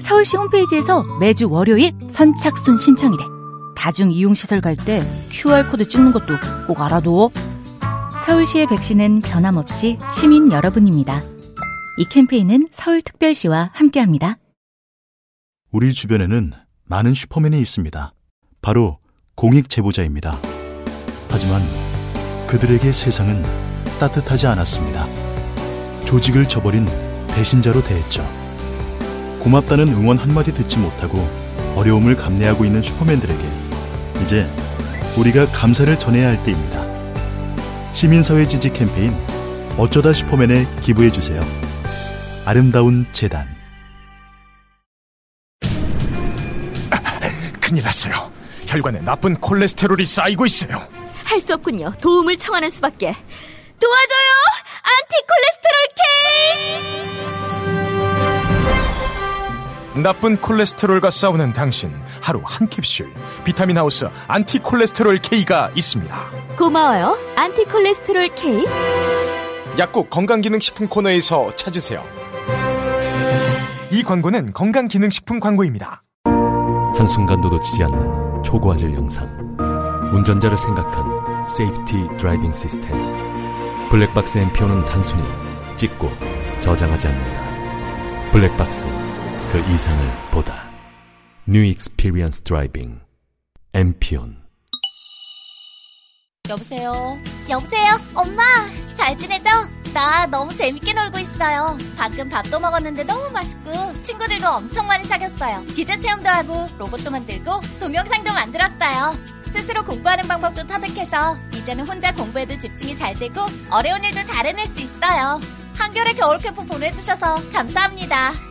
서울시 홈페이지에서 매주 월요일 선착순 신청이래. 다중 이용시설 갈 때 QR코드 찍는 것도 꼭 알아둬. 서울시의 백신은 변함없이 시민 여러분입니다. 이 캠페인은 서울특별시와 함께합니다. 우리 주변에는 많은 슈퍼맨이 있습니다. 바로 공익 제보자입니다. 하지만 그들에게 세상은 따뜻하지 않았습니다. 조직을 저버린 배신자로 대했죠. 고맙다는 응원 한마디 듣지 못하고 어려움을 감내하고 있는 슈퍼맨들에게 이제 우리가 감사를 전해야 할 때입니다. 시민사회 지지 캠페인 어쩌다 슈퍼맨에 기부해주세요. 아름다운 재단 큰일 났어요. 혈관에 나쁜 콜레스테롤이 쌓이고 있어요. 할 수 없군요. 도움을 청하는 수밖에. 도와줘요! 나쁜 콜레스테롤과 싸우는 당신 하루 한 캡슐 비타민 하우스 안티 콜레스테롤 K가 있습니다. 고마워요. 안티 콜레스테롤 K. 약국 건강기능식품 코너에서 찾으세요. 이 광고는 건강기능식품 광고입니다. 한순간도 놓치지 않는 초고화질 영상. 운전자를 생각한 safety driving system. 블랙박스 엠피온은 단순히 찍고 저장하지 않는다. 블랙박스, 그 이상을 보다. New experience driving. 엠피온. 여보세요? 여보세요? 엄마! 잘 지내죠? 나 너무 재밌게 놀고 있어요. 방금 밥도 먹었는데 너무 맛있고 친구들도 엄청 많이 사귀었어요. 기자 체험도 하고 로봇도 만들고 동영상도 만들었어요. 스스로 공부하는 방법도 터득해서 이제는 혼자 공부에도 집중이 잘 되고 어려운 일도 잘 해낼 수 있어요. 한겨레 겨울 캠프 보내주셔서 감사합니다.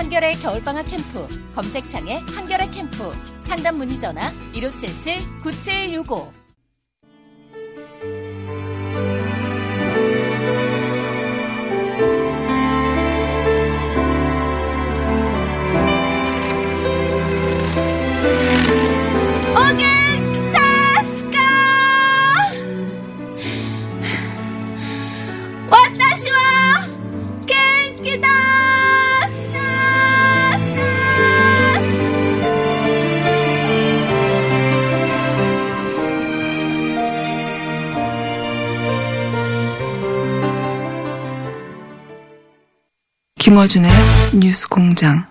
한겨레 겨울방학 캠프 검색창에 한겨레 캠프 상담 문의 전화 1577 9765 김어준의 뉴스 공장.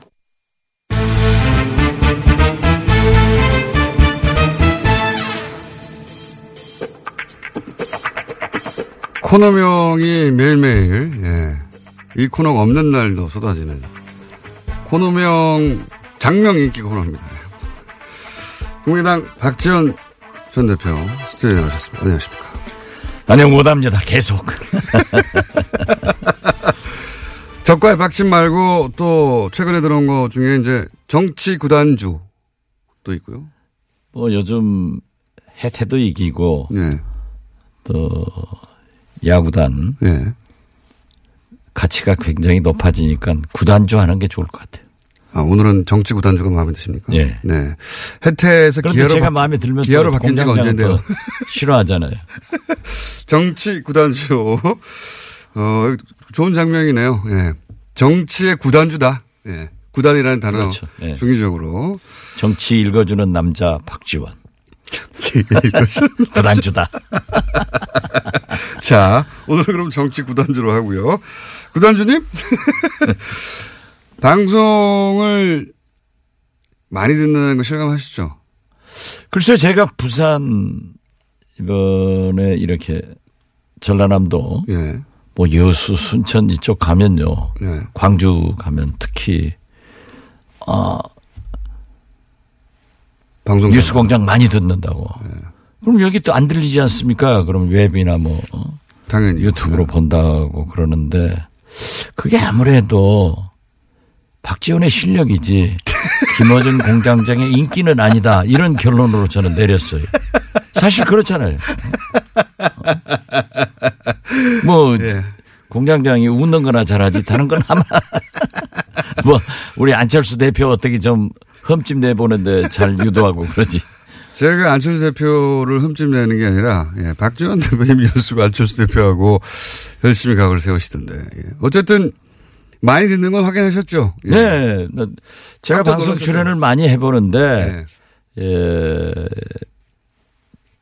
코너명이 매일매일, 예. 이 코너가 없는 날도 쏟아지는 코너명 장명 인기 코너입니다. 국민당 박지원 전 대표 스튜디오에 나오셨습니다. 안녕하십니까. 안녕 못합니다. 계속. 적과의 박진 말고 또 최근에 들어온 거 중에 이제 정치 구단주 또 있고요. 뭐 요즘 해태도 이기고 예. 또 야구단 예. 가치가 굉장히 높아지니까 구단주 하는 게 좋을 것 같아요. 아, 오늘은 정치 구단주가 마음에 드십니까? 예. 네. 그런데 기아로 제가 바, 마음에 들면 기아로 또 바뀐 지가. 또 싫어하잖아요. 정치 구단주. 어, 좋은 장면이네요. 예. 정치의 구단주다. 예. 구단이라는 단어 그렇죠. 예. 중의적으로 정치 읽어주는 남자 박지원. 구단주다. 자, 오늘은 그럼 정치 구단주로 하고요. 구단주님? 방송을 많이 듣는 거 실감하시죠? 글쎄요, 제가 부산 이번에 이렇게 전라남도 예. 뭐 여수, 순천 이쪽 가면요. 예. 광주 가면 특히 아 방송 뉴스 공장 많이 듣는다고. 그럼 여기 또 안 들리지 않습니까? 그럼 웹이나 뭐 어? 당연히 유튜브로 본다고 그러는데 그게 아무래도 박지원의 실력이지 김어준 공장장의 인기는 아니다 이런 결론으로 저는 내렸어요. 사실 그렇잖아요. 뭐 예. 공장장이 웃는 거나 잘하지 다른 건 아마 뭐 우리 안철수 대표 어떻게 좀 흠집 내보는데 잘 유도하고 그러지. 제가 안철수 대표를 흠집 내는 게 아니라 예, 박지원 대표님 연수고 안철수 대표하고 열심히 각을 세우시던데 예. 어쨌든 많이 듣는 건 확인하셨죠? 예. 네. 나- 제가 방송? 출연을 많이 해보는데, 예,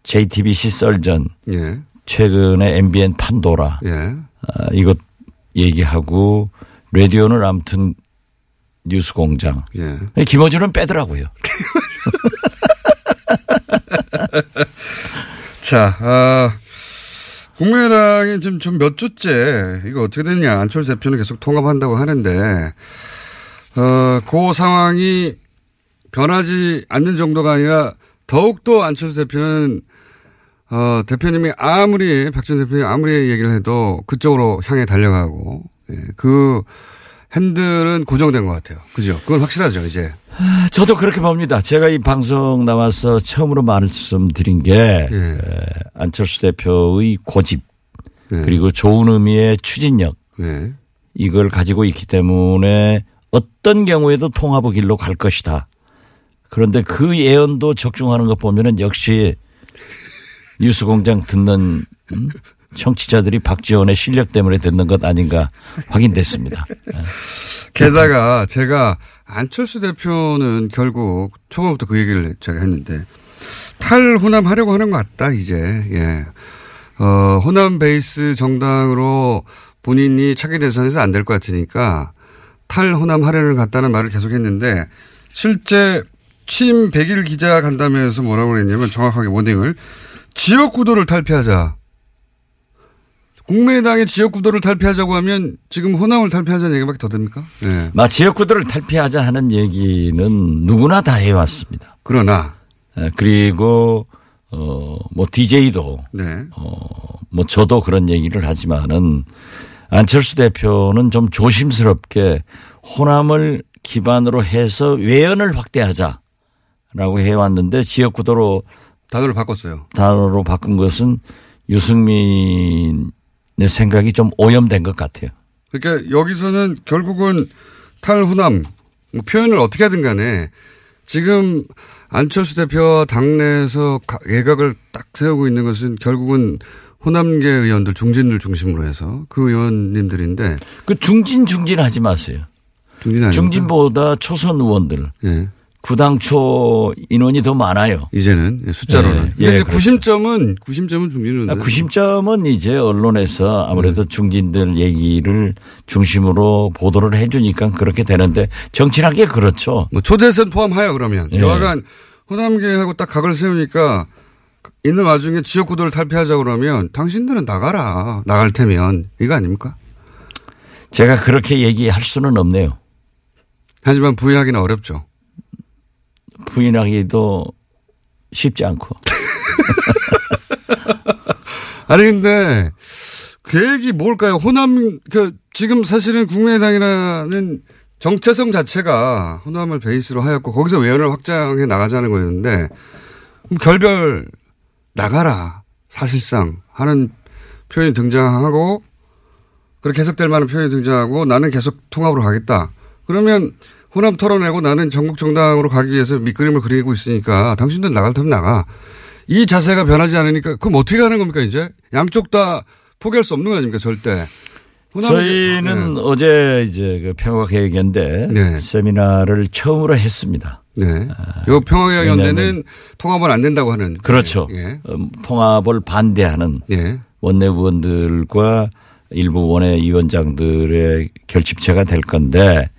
JTBC 썰전, 예. 최근에 MBN 판도라, 예. 아, 이것 얘기하고, 라디오는 아무튼 뉴스 공장. 예. 김어준은 빼더라고요. 자, 아, 국민의당이 지금 좀몇 주째 이거 어떻게 됐냐 안철수 대표는 계속 통합한다고 하는데 어, 그 상황이 변하지 않는 정도가 아니라 더욱더 안철수 대표는 어, 대표님이 아무리 박지원 대표님이 아무리 얘기를 해도 그쪽으로 향해 달려가고 예, 그 핸들은 고정된 것 같아요. 그죠? 그건 확실하죠 이제. 아, 저도 그렇게 봅니다. 제가 이 방송 나와서 처음으로 말씀드린 게, 예. 에, 안철수 대표의 고집, 예. 그리고 좋은 의미의 추진력, 네. 이걸 가지고 있기 때문에 어떤 경우에도 통합의 길로 갈 것이다. 그런데 그 예언도 적중하는 것 보면은 역시 뉴스공장 듣는 음? 청취자들이 박지원의 실력 때문에 듣는 것 아닌가 확인됐습니다. 게다가 제가 안철수 대표는 결국 초반부터 그 얘기를 제가 했는데 탈호남 하려고 하는 것 같다 이제 예. 어, 호남 베이스 정당으로 본인이 차기 대선에서 안 될 것 같으니까 탈호남 하려는 것 같다는 말을 계속했는데 실제 취임 100일 기자 간담회에서 뭐라고 그랬냐면 정확하게 모딩을 지역 구도를 탈피하자. 국민의당의 지역 구도를 탈피하자고 하면 지금 호남을 탈피하자는 얘기밖에 더 됩니까? 네. 마 지역 구도를 탈피하자 하는 얘기는 누구나 다 해왔습니다. 그러나 에, 그리고 어뭐 DJ도 네. 뭐 저도 그런 얘기를 하지만은 안철수 대표는 좀 조심스럽게 호남을 기반으로 해서 외연을 확대하자라고 해왔는데 지역 구도로 단어를 바꿨어요. 단어로 바꾼 것은 유승민의 생각이 좀 오염된 것 같아요. 그러니까 여기서는 결국은 탈호남 뭐 표현을 어떻게 하든 간에 지금 안철수 대표와 당내에서 가- 예각을 딱 세우고 있는 것은 결국은 호남계 의원들 중진들 중심으로 해서 그 의원님들인데 그 중진 중진 하지 마세요. 중진 아닙니까? 중진보다 초선 의원들 예. 구당초 인원이 더 많아요. 이제는 예, 숫자로는. 예, 근데 예, 그렇죠. 구심점은 구심점은 중진은 아, 구심점은 이제 언론에서 아무래도 네. 중진들 얘기를 중심으로 보도를 해주니까 그렇게 되는데 정치란 게 그렇죠. 뭐 초대선 포함하여 그러면 예. 여하간 호남계하고 딱 각을 세우니까 있는 와중에 지역 구도를 탈피하자 그러면 당신들은 나가라 나갈 테면 이거 아닙니까? 제가 그렇게 얘기할 수는 없네요. 하지만 부인하기는 어렵죠. 부인하기도 쉽지 않고. 아니 근데 계획이 뭘까요? 호남 그 지금 사실은 국민의당이라는 정체성 자체가 호남을 베이스로 하였고 거기서 외연을 확장해 나가자는 거였는데 그럼 결별 나가라 사실상 하는 표현이 등장하고 그렇게 해석될 만한 표현이 등장하고 나는 계속 통합으로 가겠다. 그러면 호남 털어내고 나는 전국 정당으로 가기 위해서 밑그림을 그리고 있으니까 당신들 나갈 테면 나가. 이 자세가 변하지 않으니까 그럼 어떻게 하는 겁니까 이제? 양쪽 다 포기할 수 없는 거 아닙니까 절대. 저희는 네. 어제 이제 그 평화계획연대 네. 세미나를 처음으로 했습니다. 네. 요 평화계연대는 왜냐하면- 통합은 안 된다고 하는. 그렇죠. 예. 음, 통합을 반대하는 예. 원내 의원들과 일부 원외 위원장들의 결집체가 될 건데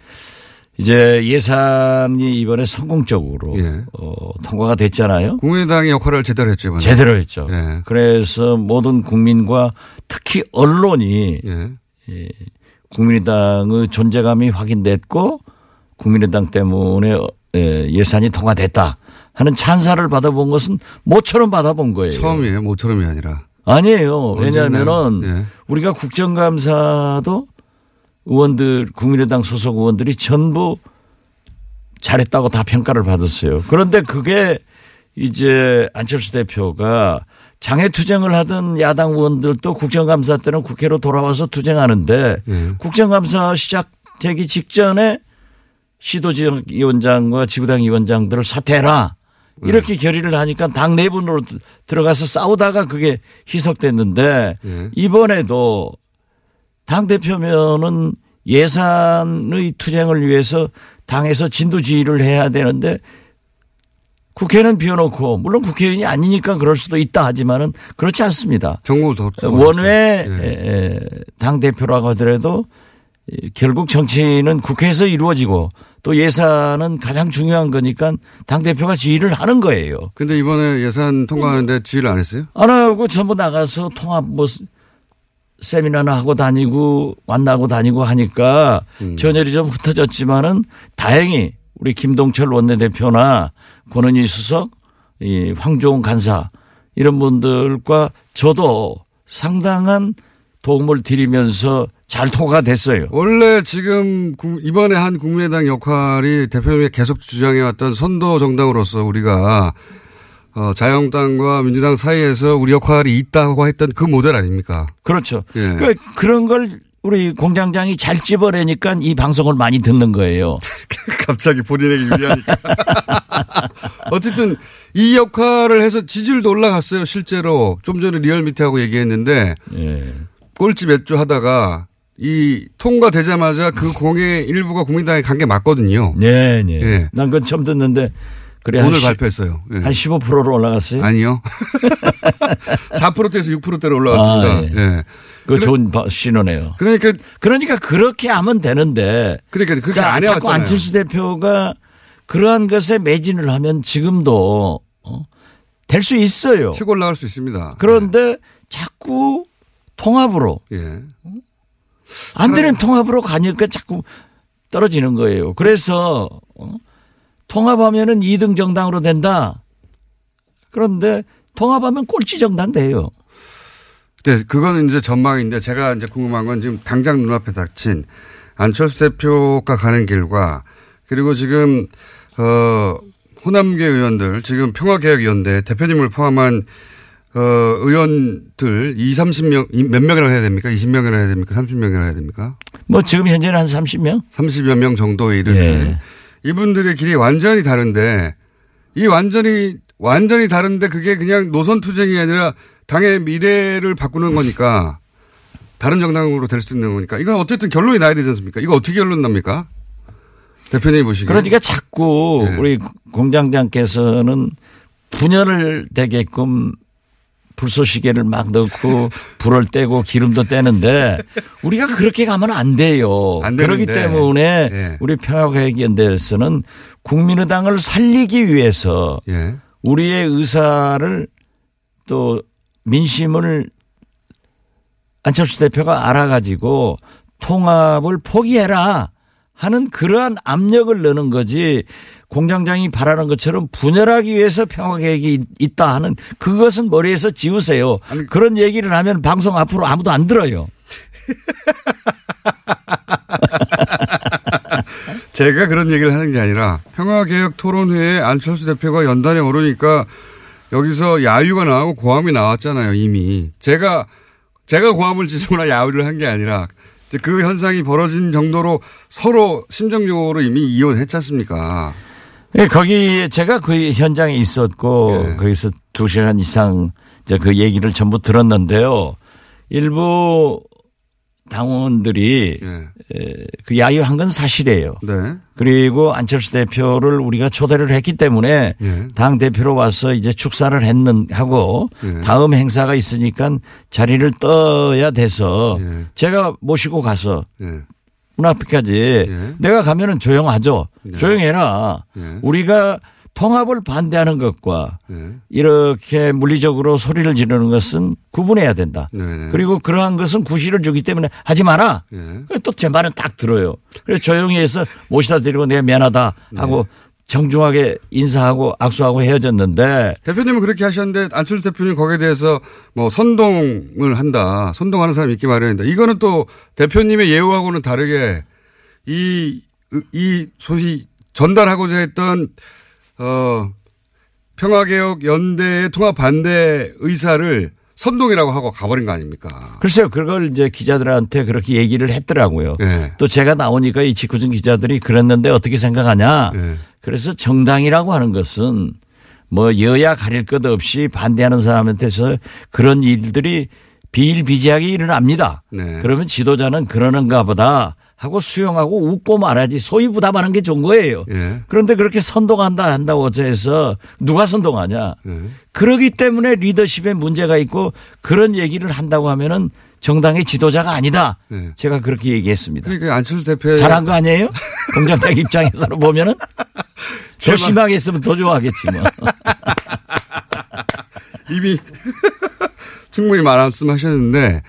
이제 예산이 이번에 성공적으로 예. 어, 통과가 됐잖아요. 국민의당이 역할을 제대로 했죠. 이번에. 제대로 했죠. 예. 그래서 모든 국민과 특히 언론이 예. 예, 국민의당의 존재감이 확인됐고 국민의당 때문에 어, 예, 예산이 통과됐다 하는 찬사를 받아본 것은 모처럼 받아본 거예요. 처음이에요. 모처럼이 아니라. 아니에요. 왜냐하면은 예. 우리가 국정감사도 의원들 국민의당 소속 의원들이 전부 잘했다고 다 평가를 받았어요. 그런데 그게 이제 안철수 대표가 장애 투쟁을 하던 야당 의원들도 국정감사 때는 국회로 돌아와서 투쟁하는데 예. 국정감사 시작되기 직전에 시도지역위원장과 지구당 위원장들을 사퇴해라. 이렇게 결의를 하니까 당 내분으로 들어가서 싸우다가 그게 희석됐는데 예. 이번에도 당 대표면은 예산의 투쟁을 위해서 당에서 진두지휘를 해야 되는데 국회는 비워놓고 물론 국회의원이 아니니까 그럴 수도 있다 하지만은 그렇지 않습니다. 더 원외 예. 에, 당 대표라고 하더라도 이, 결국 정치는 국회에서 이루어지고 또 예산은 가장 중요한 거니까 당 대표가 지휘를 하는 거예요. 근데 이번에 예산 통과하는데 지휘를 안 했어요? 안 하고 전부 나가서 통합 뭐 세미나나 하고 다니고 만나고 다니고 하니까 음. 전열이 좀 흩어졌지만은 다행히 우리 김동철 원내대표나 권은희 수석, 이 황종훈 간사 이런 분들과 저도 상당한 도움을 드리면서 잘 통과가 됐어요. 원래 지금 국- 이번에 한 국민의당 역할이 대표님이 계속 주장해왔던 선도 정당으로서 우리가 어, 자유한국당과 민주당 사이에서 우리 역할이 있다고 했던 그 모델 아닙니까? 그렇죠. 예. 그 그런 걸 우리 공장장이 잘 찝어내니까 이 방송을 많이 듣는 거예요. 갑자기 본인에게 유리하니까. 어쨌든 이 역할을 해서 지지율도 올라갔어요. 실제로 좀 전에 리얼미터하고 얘기했는데 예. 꼴찌 몇 주 하다가 이 통과되자마자 그 공의 일부가 국민당에 간 게 맞거든요. 네, 네. 예. 난 그건 처음 듣는데 그래 오늘 한 시- 발표했어요. 예. 한 15%로 올라갔어요. 아니요. 4%대에서 6%대로 올라왔습니다. 아, 예. 예. 그 좋은 바- 신호네요. 그러니까 그러니까 그렇게 하면 되는데. 그러니까 그렇게 자, 안 자꾸 해왔잖아요. 안철수 대표가 그러한 것에 매진을 하면 지금도 어, 될 수 있어요. 치고 올라갈 수 있습니다. 그런데 자꾸 통합으로 예. 안 되는 통합으로 가니까 자꾸 떨어지는 거예요. 그래서 어, 통합하면은 2등 정당으로 된다. 그런데 통합하면 꼴찌 정당 돼요. 네, 그거는 이제 전망인데 제가 이제 궁금한 건 지금 당장 눈앞에 닥친 안철수 대표가 가는 길과 그리고 지금 어 호남계 의원들 지금 평화개혁위원회 대표님을 포함한 어 의원들 2, 30명 이- 몇 명이나 해야 됩니까? 20명이나 해야 됩니까? 30명이나 해야 됩니까? 뭐 지금 현재는 한 30명? 30여 명 정도에 이르는 예. 이분들의 길이 완전히 다른데 이 완전히 완전히 다른데 그게 그냥 노선 투쟁이 아니라 당의 미래를 바꾸는 거니까 다른 정당으로 될 수 있는 거니까 이건 어쨌든 결론이 나야 되지 않습니까? 이거 어떻게 결론 납니까? 대표님이 보시기에. 그러니까 자꾸 예. 우리 공장장께서는 분열을 되게끔 불쏘시개를 막 넣고 불을 떼고 기름도 떼는데 우리가 그렇게 가면 안 돼요. 안 그렇기. 때문에 예. 우리 평화개혁연대에서는 국민의당을 살리기 위해서 예. 우리의 의사를 또 민심을 안철수 대표가 알아가지고 통합을 포기해라 하는 그러한 압력을 넣는 거지 공장장이 바라는 것처럼 분열하기 위해서 평화 계획이 있- 있다 하는 그것은 머리에서 지우세요. 그런 얘기를 하면 방송 앞으로 아무도 안 들어요. 제가 그런 얘기를 하는 게 아니라 평화개혁 토론회에 안철수 대표가 연단에 오르니까 여기서 야유가 나오고 고함이 나왔잖아요, 이미. 제가, 제가 고함을 지르거나 야유를 한 게 아니라 그 현상이 벌어진 정도로 서로 심정적으로 이미 이혼했지 않습니까? 예, 거기 제가 그 현장에 있었고 예. 거기서 두 시간 이상 이제 그 얘기를 전부 들었는데요. 일부 당원들이 예. 에, 그 야유한 건 사실이에요. 네. 그리고 안철수 대표를 우리가 초대를 했기 때문에 예. 당 대표로 와서 이제 축사를 했는 하고 예. 다음 행사가 있으니까 자리를 떠야 돼서 예. 제가 모시고 가서 예. 문 앞에까지 예. 내가 가면은 조용하죠. 조용해라. 예. 우리가 통합을 반대하는 것과 예. 이렇게 물리적으로 소리를 지르는 것은 구분해야 된다. 네네. 그리고 그러한 것은 구실을 주기 때문에 하지 마라. 예. 또제 말은 딱 들어요. 그래서 조용히 해서 모시다 드리고 내가 미안하다 하고 정중하게 인사하고 악수하고 헤어졌는데 대표님은 그렇게 하셨는데 안철수 대표님 거기에 대해서 뭐 선동을 한다. 선동하는 사람이 있기 마련이다. 이거는 또 대표님의 예우하고는 다르게 이, 이 소식 전달하고자 했던, 어, 평화개혁 연대의 통합 반대 의사를 선동이라고 하고 가버린 거 아닙니까? 글쎄요, 그걸 이제 기자들한테 그렇게 얘기를 했더라고요. 네. 또 제가 나오니까 이 직구준 기자들이 그랬는데 어떻게 생각하냐. 네. 그래서 정당이라고 하는 것은 뭐 여야 가릴 것 없이 반대하는 사람한테서 그런 일들이 비일비재하게 일어납니다. 네. 그러면 지도자는 그러는가 보다 하고 수용하고 웃고 말하지 소위 부담하는 게 좋은 거예요. 예. 그런데 그렇게 선동한다 한다고 어째서 누가 선동하냐. 예. 그러기 때문에 리더십에 문제가 있고 그런 얘기를 한다고 하면은 정당의 지도자가 아니다. 네. 제가 그렇게 얘기했습니다. 그러니까 안철수 대표의 잘한 거 아니에요? 공장장 입장에서 보면은 더 심하게 했으면 더 좋아하겠지 뭐. 이미 충분히 말씀하셨는데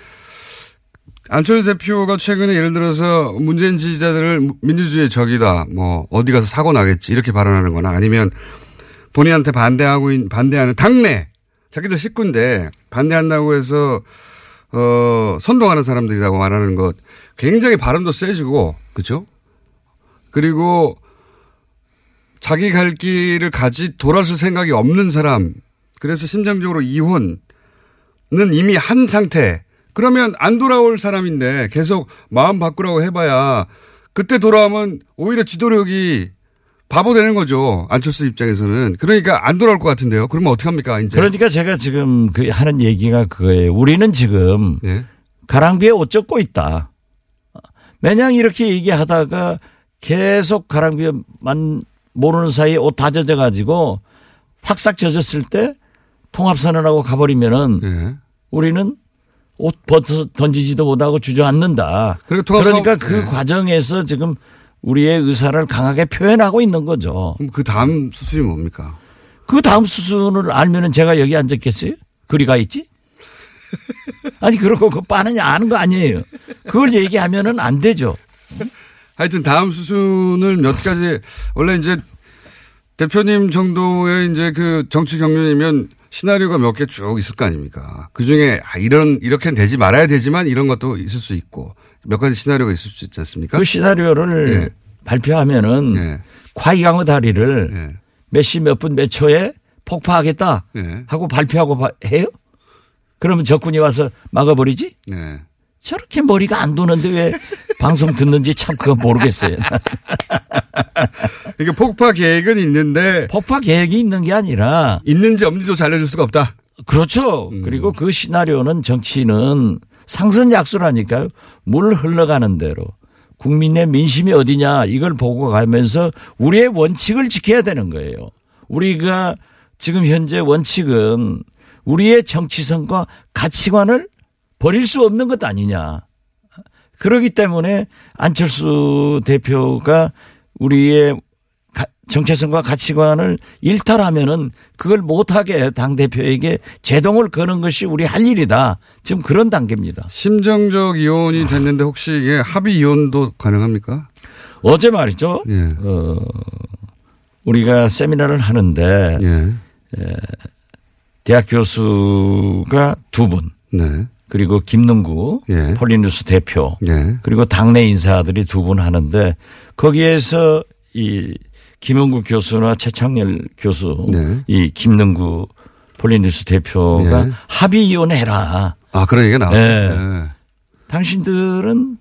안철수 대표가 최근에 예를 들어서 문재인 지지자들을 민주주의의 적이다. 뭐 어디 가서 사고 나겠지 이렇게 발언하는 거나 아니면 본인한테 반대하고 있- 반대하는 당내 자기들 식구인데 반대한다고 해서 어 선동하는 사람들이라고 말하는 것 굉장히 발음도 세지고 그죠? 그리고 자기 갈 길을 가지 돌아설 생각이 없는 사람 그래서 심정적으로 이혼은 이미 한 상태 그러면 안 돌아올 사람인데 계속 마음 바꾸라고 해봐야 그때 돌아오면 오히려 지도력이 바보 되는 거죠. 안철수 입장에서는. 그러니까 안 돌아올 것 같은데요. 그러면 어떡합니까, 이제. 그러니까 제가 지금 그 하는 얘기가 그거예요. 우리는 지금 예. 가랑비에 옷 젖고 있다. 매냥 이렇게 얘기하다가 계속 가랑비에만 모르는 사이에 옷 다 젖어가지고 확싹 젖었을 때 통합선언하고 가버리면은 예. 우리는 옷 벗어 던지지도 못하고 주저앉는다. 그리고 통합 그러니까 그 예. 과정에서 지금 우리의 의사를 강하게 표현하고 있는 거죠. 그럼 그 다음 수순이 뭡니까? 그 다음 수순을 알면은 제가 여기 앉았겠어요? 그리가 있지? 아니, 그러고 그 빠느냐 아는 거 아니에요. 그걸 얘기하면은 안 되죠. 하여튼 다음 수순을 몇 가지 원래 이제 대표님 정도의 이제 그 정치 경륜이면 시나리오가 몇 개 쭉 있을 거 아닙니까? 그 중에 아, 이런 이렇게는 되지 말아야 되지만 이런 것도 있을 수 있고 몇 가지 시나리오가 있을 수 있지 않습니까? 그 시나리오를 예. 발표하면은 예. 과이강의 다리를 예. 몇시 몇 분 몇 초에 폭파하겠다 예. 하고 발표하고 바- 해요? 그러면 적군이 와서 막아버리지? 네. 저렇게 머리가 안 도는데 왜 방송 듣는지 참 그거 모르겠어요. 이게 폭파 계획은 있는데 폭파 계획이 있는 게 아니라 있는지 없는지도 잘 알려줄 수가 없다. 그렇죠. 음. 그리고 그 시나리오는 정치는 상선 약수라니까요. 물 흘러가는 대로 국민의 민심이 어디냐 이걸 보고 가면서 우리의 원칙을 지켜야 되는 거예요. 우리가 지금 현재 원칙은 우리의 정치성과 가치관을 버릴 수 없는 것 아니냐. 그러기 때문에 안철수 대표가 우리의 가- 정체성과 가치관을 일탈하면은 그걸 못하게 당 대표에게 제동을 거는 것이 우리 할 일이다. 지금 그런 단계입니다. 심정적 이혼이 됐는데 혹시 이게 합의 이혼도 가능합니까? 어제 말이죠. 예. 어, 우리가 세미나를 하는데 예. 대학 교수가 두 분, 네. 그리고 김능구 예. 폴리뉴스 대표, 예. 그리고 당내 인사들이 두 분 하는데 거기에서 이 김은구 교수나 최창렬 교수, 네. 이 김능구 폴리뉴스 대표가 예. 합의 이혼해라. 아, 그런 얘기가 나왔어요. 예. 예. 당신들은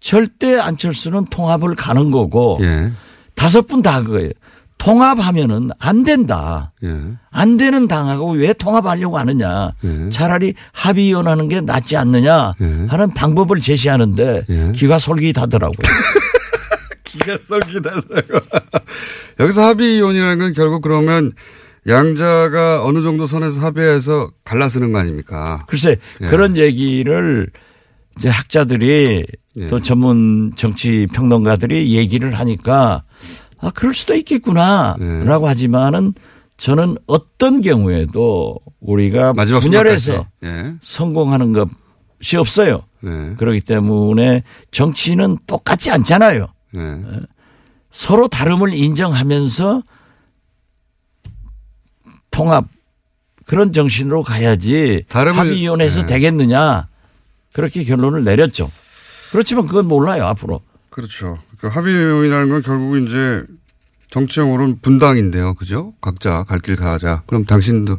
절대 안철수는 통합을 가는 거고 예. 다섯 분 다 그거예요. 통합하면은 안 된다. 예. 안 되는 당하고 왜 통합하려고 하느냐. 예. 차라리 합의 이혼하는 게 낫지 않느냐 예. 하는 방법을 제시하는데 예. 기가 솔깃하더라고요. 기가 썩기다라고. 여기서 합의 이혼이라는 건 결국 그러면 양자가 어느 정도 선에서 합의해서 갈라서는 거 아닙니까? 글쎄 예. 그런 얘기를 이제 학자들이 예. 또 전문 정치 평론가들이 얘기를 하니까 아 그럴 수도 있겠구나라고 예. 하지만은 저는 어떤 경우에도 우리가 분열해서. 예. 성공하는 것이 없어요. 예. 그렇기 때문에 정치는 똑같지 않잖아요. 예. 서로 다름을 인정하면서 통합 그런 정신으로 가야지 다름을- 합의위원회에서 네. 되겠느냐 그렇게 결론을 내렸죠. 그렇지만 그건 몰라요 앞으로. 그렇죠. 그 합의이라는 건 결국 이제 정치적으로는 분당인데요. 그죠? 각자 갈 길 가자. 그럼 당신도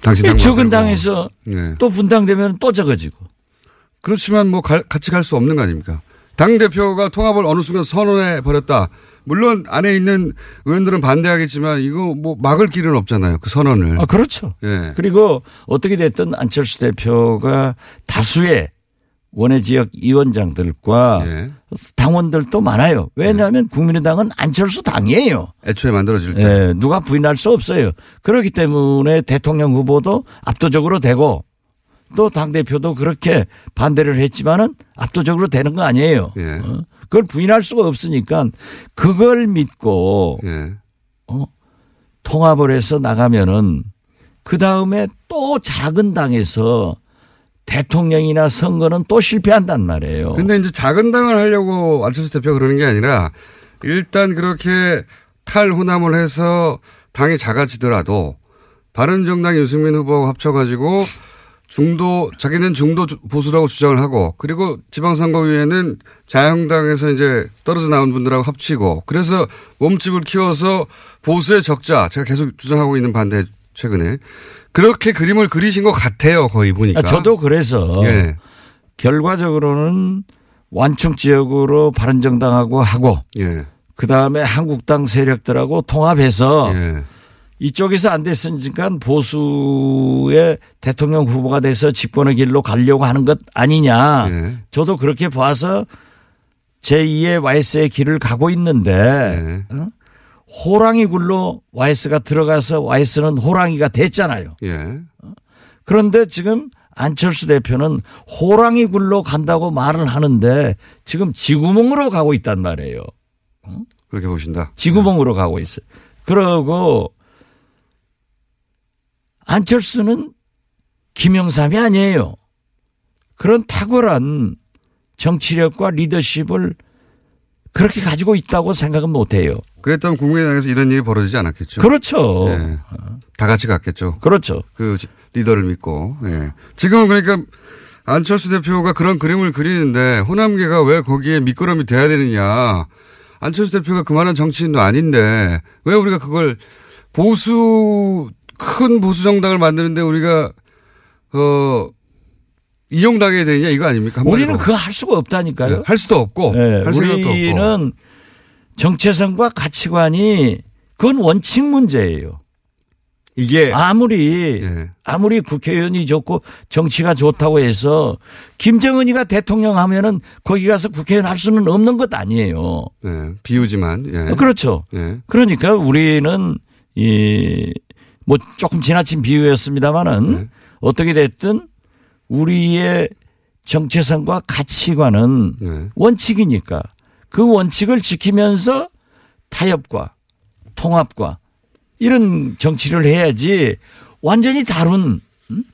당신 당 적은. 당에서 네. 또 분당되면 또 적어지고. 그렇지만 뭐 갈- 같이 갈 수 없는 거 아닙니까? 당 대표가 통합을 어느 순간 선언해 버렸다. 물론 안에 있는 의원들은 반대하겠지만 이거 뭐 막을 길은 없잖아요. 그 선언을. 아 그렇죠. 예. 그리고 어떻게 됐든 안철수 대표가 다수의 원외 지역 위원장들과 예. 당원들도 많아요. 왜냐하면 국민의당은 안철수 당이에요. 애초에 만들어질 때. 예, 누가 부인할 수 없어요. 그렇기 때문에 대통령 후보도 압도적으로 되고 또 당 대표도 그렇게 반대를 했지만은 압도적으로 되는 거 아니에요. 예. 어? 그걸 부인할 수가 없으니까 그걸 믿고 예. 어? 통합을 해서 나가면은 그 다음에 또 작은 당에서 대통령이나 선거는 또 실패한단 말이에요. 근데 이제 작은 당을 하려고 안철수 대표가 그러는 게 아니라 일단 그렇게 탈호남을 해서 당이 작아지더라도 바른정당 유승민 후보하고 합쳐가지고 중도 자기는 중도 주- 보수라고 주장을 하고 그리고 지방선거위에는 자유한국당에서 이제 떨어져 나온 분들하고 합치고 그래서 몸집을 키워서 보수의 적자 제가 계속 주장하고 있는 반대 최근에 그렇게 그림을 그리신 것 같아요 거의 보니까 아, 저도 그래서 예. 결과적으로는 완충 지역으로 바른정당하고 하고 예. 그 다음에 한국당 세력들하고 통합해서 예. 이쪽에서 안 됐으니까 보수의 대통령 후보가 돼서 집권의 길로 가려고 하는 것 아니냐. 예. 저도 그렇게 봐서 제2의 YS의 길을 가고 있는데 예. 어? 호랑이 굴로 YS가 들어가서 YS는 호랑이가 됐잖아요. 예. 그런데 지금 안철수 대표는 호랑이 굴로 간다고 말을 하는데 지금 지구멍으로 가고 있단 말이에요. 그렇게 보신다. 지구멍으로 가고 있어요. 그러고 안철수는 김영삼이 아니에요. 그런 탁월한 정치력과 리더십을 그렇게 가지고 있다고 생각은 못 해요. 그랬다면 국민의당에서 이런 일이 벌어지지 않았겠죠. 그렇죠. 예. 다 같이 갔겠죠. 그렇죠. 그 지- 리더를 믿고. 예. 지금은 그러니까 안철수 대표가 그런 그림을 그리는데 호남계가 왜 거기에 미끄럼이 돼야 되느냐. 안철수 대표가 그만한 정치인도 아닌데 왜 우리가 그걸 보수 큰 보수 정당을 만드는데 우리가 어 이용당해야 되느냐 이거 아닙니까? 우리는 그거 할 수가 없다니까요. 예, 할 수도 없고 네, 할 생각도 없고. 우리는 정체성과 가치관이 그건 원칙 문제예요. 이게 아무리 예. 아무리 국회의원이 좋고 정치가 좋다고 해서 김정은이가 대통령 하면은 거기 가서 국회의원 할 수는 없는 것 아니에요. 예, 비유지만 예. 그렇죠. 예. 그러니까 우리는 이 뭐 조금 지나친 비유였습니다마는 네. 어떻게 됐든 우리의 정체성과 가치관은 네. 원칙이니까 그 원칙을 지키면서 타협과 통합과 이런 정치를 해야지 완전히 다른 음?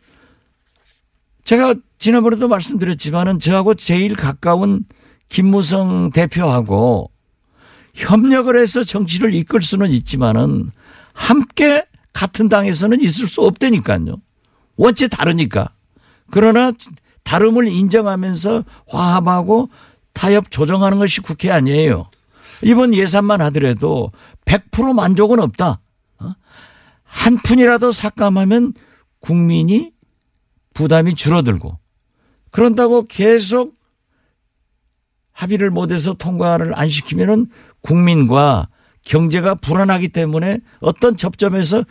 제가 지난번에도 말씀드렸지만은 저하고 제일 가까운 김무성 대표하고 협력을 해서 정치를 이끌 수는 있지만은 함께 같은 당에서는 있을 수 없다니까요. 원체 다르니까. 그러나 다름을 인정하면서 화합하고 타협 조정하는 것이 국회 아니에요. 이번 예산만 하더라도 100% 만족은 없다. 어? 한 푼이라도 삭감하면 국민이 부담이 줄어들고 그런다고 계속 합의를 못해서 통과를 안 시키면은 국민과 경제가 불안하기 때문에 어떤 접점에서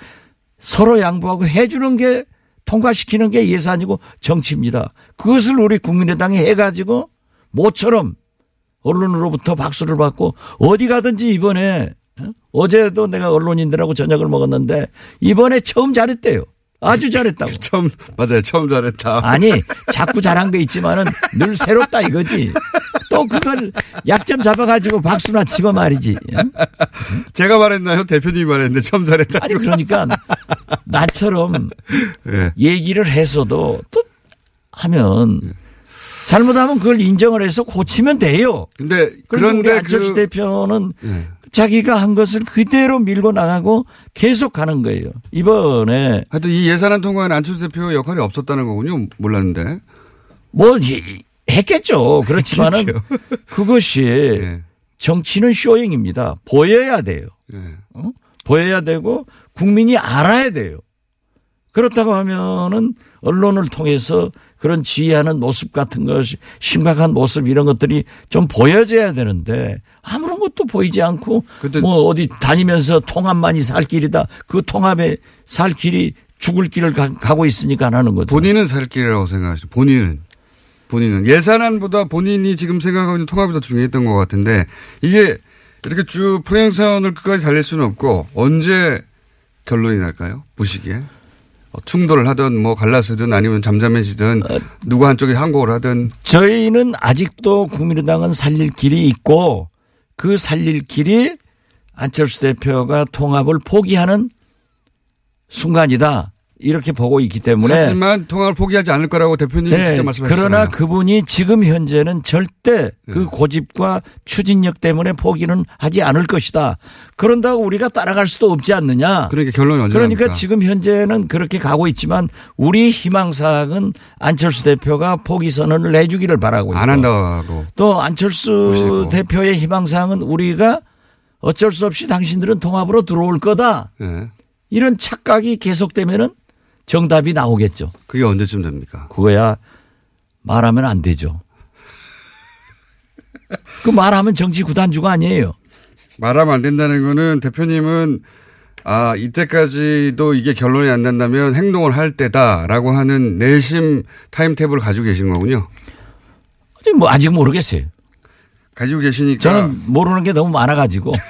서로 양보하고 해주는 게 통과시키는 게 예산이고 정치입니다. 그것을 우리 국민의당이 해가지고 모처럼 언론으로부터 박수를 받고 어디 가든지 이번에 어? 어제도 내가 언론인들하고 저녁을 먹었는데 이번에 처음 잘했대요. 아주 잘했다고. 처음 맞아요. 처음 잘했다. 아니 자꾸 잘한 게 있지만은 늘 새롭다 이거지. 또 그걸 약점 잡아가지고 박수나 치고 말이지. 응? 제가 말했나요? 대표님이 말했는데 처음 잘했다. 아니 그러니까 나처럼 예. 얘기를 해서도 또 하면 잘못하면 그걸 인정을 해서 고치면 돼요. 근데 그런데 안철수 그 대표는 예. 자기가 한 것을 그대로 밀고 나가고 계속 가는 거예요. 이번에 하여튼 이 예산안 통과에는 안철수 대표 역할이 없었다는 거군요. 몰랐는데. 뭐 이- 했겠죠. 그렇지만은 했겠죠. 그것이 예. 정치는 쇼잉입니다. 보여야 돼요. 예. 어? 보여야 되고 국민이 알아야 돼요. 그렇다고 하면은 언론을 통해서 그런 지휘하는 모습 같은 것이 심각한 모습 이런 것들이 좀 보여져야 되는데 아무런 것도 보이지 않고 뭐 어디 다니면서 통합만이 살 길이다. 그 통합에 살 길이 죽을 길을 가, 고 있으니까 하는 거죠. 본인은 살 길이라고 생각하시죠. 본인은. 본인은. 예산안보다 본인이 지금 생각하고 있는 통합이 더 중요했던 것 같은데 이게 이렇게 쭉 프레임선을 끝까지 달릴 수는 없고 언제 결론이 날까요? 보시기에. 어, 충돌을 하든 뭐 갈라서든 아니면 잠잠해지든 누구 한쪽이 항복을 하든 저희는 아직도 국민의당은 살릴 길이 있고 그 살릴 길이 안철수 대표가 통합을 포기하는 순간이다. 이렇게 보고 있기 때문에 하지만 통합을 포기하지 않을 거라고 대표님이 네, 직접 말씀하셨잖아요. 그러나 그분이 지금 현재는 절대 그 고집과 추진력 때문에 포기는 하지 않을 것이다. 그런다고 우리가 따라갈 수도 없지 않느냐. 그러니까 결론이 언제 그러니까 납니까? 지금 현재는 그렇게 가고 있지만 우리 희망사항은 안철수 대표가 포기 선언을 해주기를 바라고 있고 안 한다고. 또 안철수 보시고. 대표의 희망사항은 우리가 어쩔 수 없이 당신들은 통합으로 들어올 거다. 예. 이런 착각이 계속되면은 정답이 나오겠죠. 그게 언제쯤 됩니까? 그거야 말하면 안 되죠. 그 말하면 정치 구단주가 아니에요. 말하면 안 된다는 거는 대표님은 아, 이때까지도 이게 결론이 안 난다면 행동을 할 때다라고 하는 내심 타임테이블을 가지고 계신 거군요. 아직 뭐 아직 모르겠어요. 가지고 계시니까 저는 모르는 게 너무 많아 가지고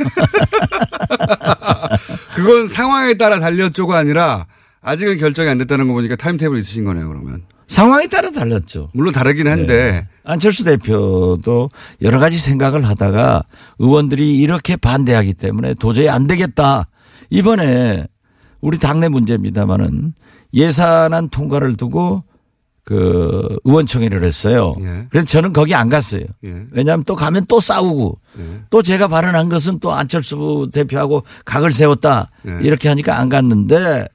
그건 상황에 따라 달렸죠가 아니라 아직은 결정이 안 됐다는 거 보니까 타임테이블 있으신 거네요, 그러면. 상황에 따라 달랐죠. 물론 다르긴 한데 안철수 대표도 여러 가지 생각을 하다가 의원들이 이렇게 반대하기 때문에 도저히 안 되겠다. 이번에 우리 당내 문제입니다만은 예산안 통과를 두고 그 의원총회를 했어요. 예. 그래서 저는 거기 안 갔어요. 예. 왜냐하면 또 가면 또 싸우고 예. 또 제가 발언한 것은 또 안철수 대표하고 각을 세웠다 예. 이렇게 하니까 안 갔는데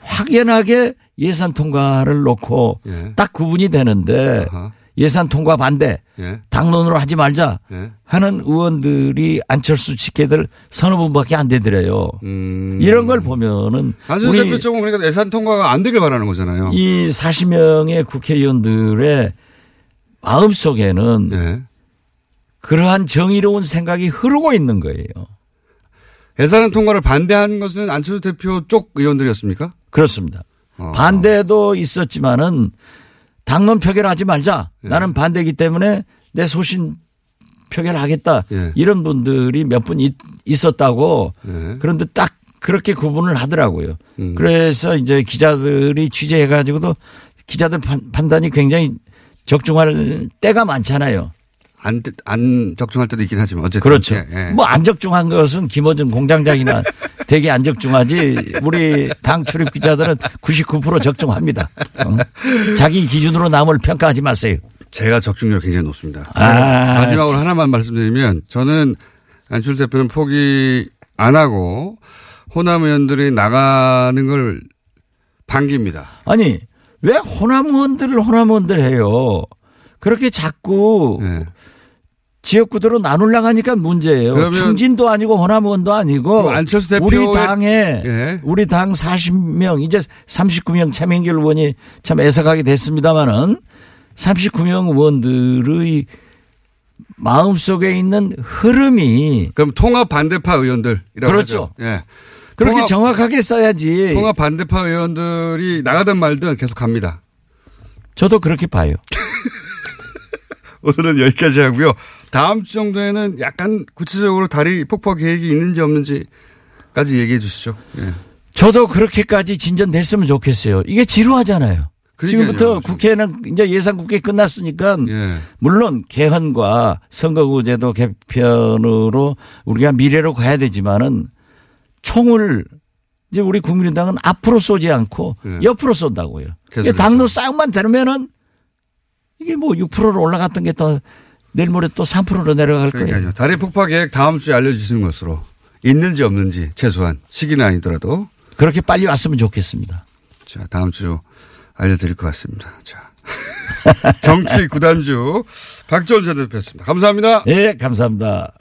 확연하게 예산 통과를 놓고 예. 딱 구분이 되는데 아하. 예산 통과 반대 예. 당론으로 하지 말자 예. 하는 의원들이 안철수 직계들 서너 분밖에 안 되더래요. 음. 이런 걸 보면은 안철수 대표 쪽은 그러니까 예산 통과가 안 되길 바라는 거잖아요. 이 40명의 국회의원들의 마음 속에는 예. 그러한 정의로운 생각이 흐르고 있는 거예요. 예산 통과를 반대한 것은 안철수 대표 쪽 의원들이었습니까? 그렇습니다. 어. 반대도 있었지만은 당론 표결하지 말자. 예. 나는 반대이기 때문에 내 소신 표결하겠다. 예. 이런 분들이 몇 분 있었다고 예. 그런데 딱 그렇게 구분을 하더라고요. 음. 그래서 이제 기자들이 취재해 가지고도 기자들 판, 판단이 굉장히 적중할 때가 많잖아요. 안, 뜨- 안 적중할 때도 있긴 하지만 어쨌든. 그렇죠. 예, 예. 뭐안 적중한 것은 김어준 공장장이나 되게 안 적중하지 우리 당 출입 기자들은 99% 적중합니다. 어? 자기 기준으로 남을 평가하지 마세요. 제가 적중률 굉장히 높습니다. 아, 마지막으로 하나만 말씀드리면 저는 안철수 대표는 포기 안 하고 호남 의원들이 나가는 걸 반깁니다. 아니 왜 호남 의원들을 호남 의원들 해요? 그렇게 자꾸 예. 지역구도로 나눌라 하니까 문제예요. 충진도 아니고 호남 의원도 아니고 우리 당에 예. 우리 당 40명 이제 39명 차명길 의원이 참 애석하게 됐습니다마는 39명 의원들의 마음속에 있는 흐름이 그럼 통합 반대파 의원들이라고 그렇죠. 하죠. 예. 그렇게 통합- 정확하게 써야지. 통합 반대파 의원들이 나가든 말든 계속 갑니다. 저도 그렇게 봐요. 오늘은 여기까지 하고요. 다음 주 정도에는 약간 구체적으로 다리 폭파 계획이 있는지 없는지까지 얘기해 주시죠. 예. 저도 그렇게까지 진전됐으면 좋겠어요. 이게 지루하잖아요. 지금부터 국회는 이제 예산 국회 끝났으니까 예. 물론 개헌과 선거구제도 개편으로 우리가 미래로 가야 되지만은 총을 이제 우리 국민의당은 앞으로 쏘지 않고 예. 옆으로 쏜다고요. 당로 싹만 되면은 이게 뭐 6%로 올라갔던 게 더 내일 모레 또 3%로 내려갈 거예요. 그러니까요. 다리 폭파 계획 다음 주에 알려주시는 것으로 있는지 없는지 최소한 시기는 아니더라도 그렇게 빨리 왔으면 좋겠습니다. 자 다음 주 알려드릴 것 같습니다. 자 정치 구단주 박지원 전 대표였습니다. 감사합니다. 예, 감사합니다.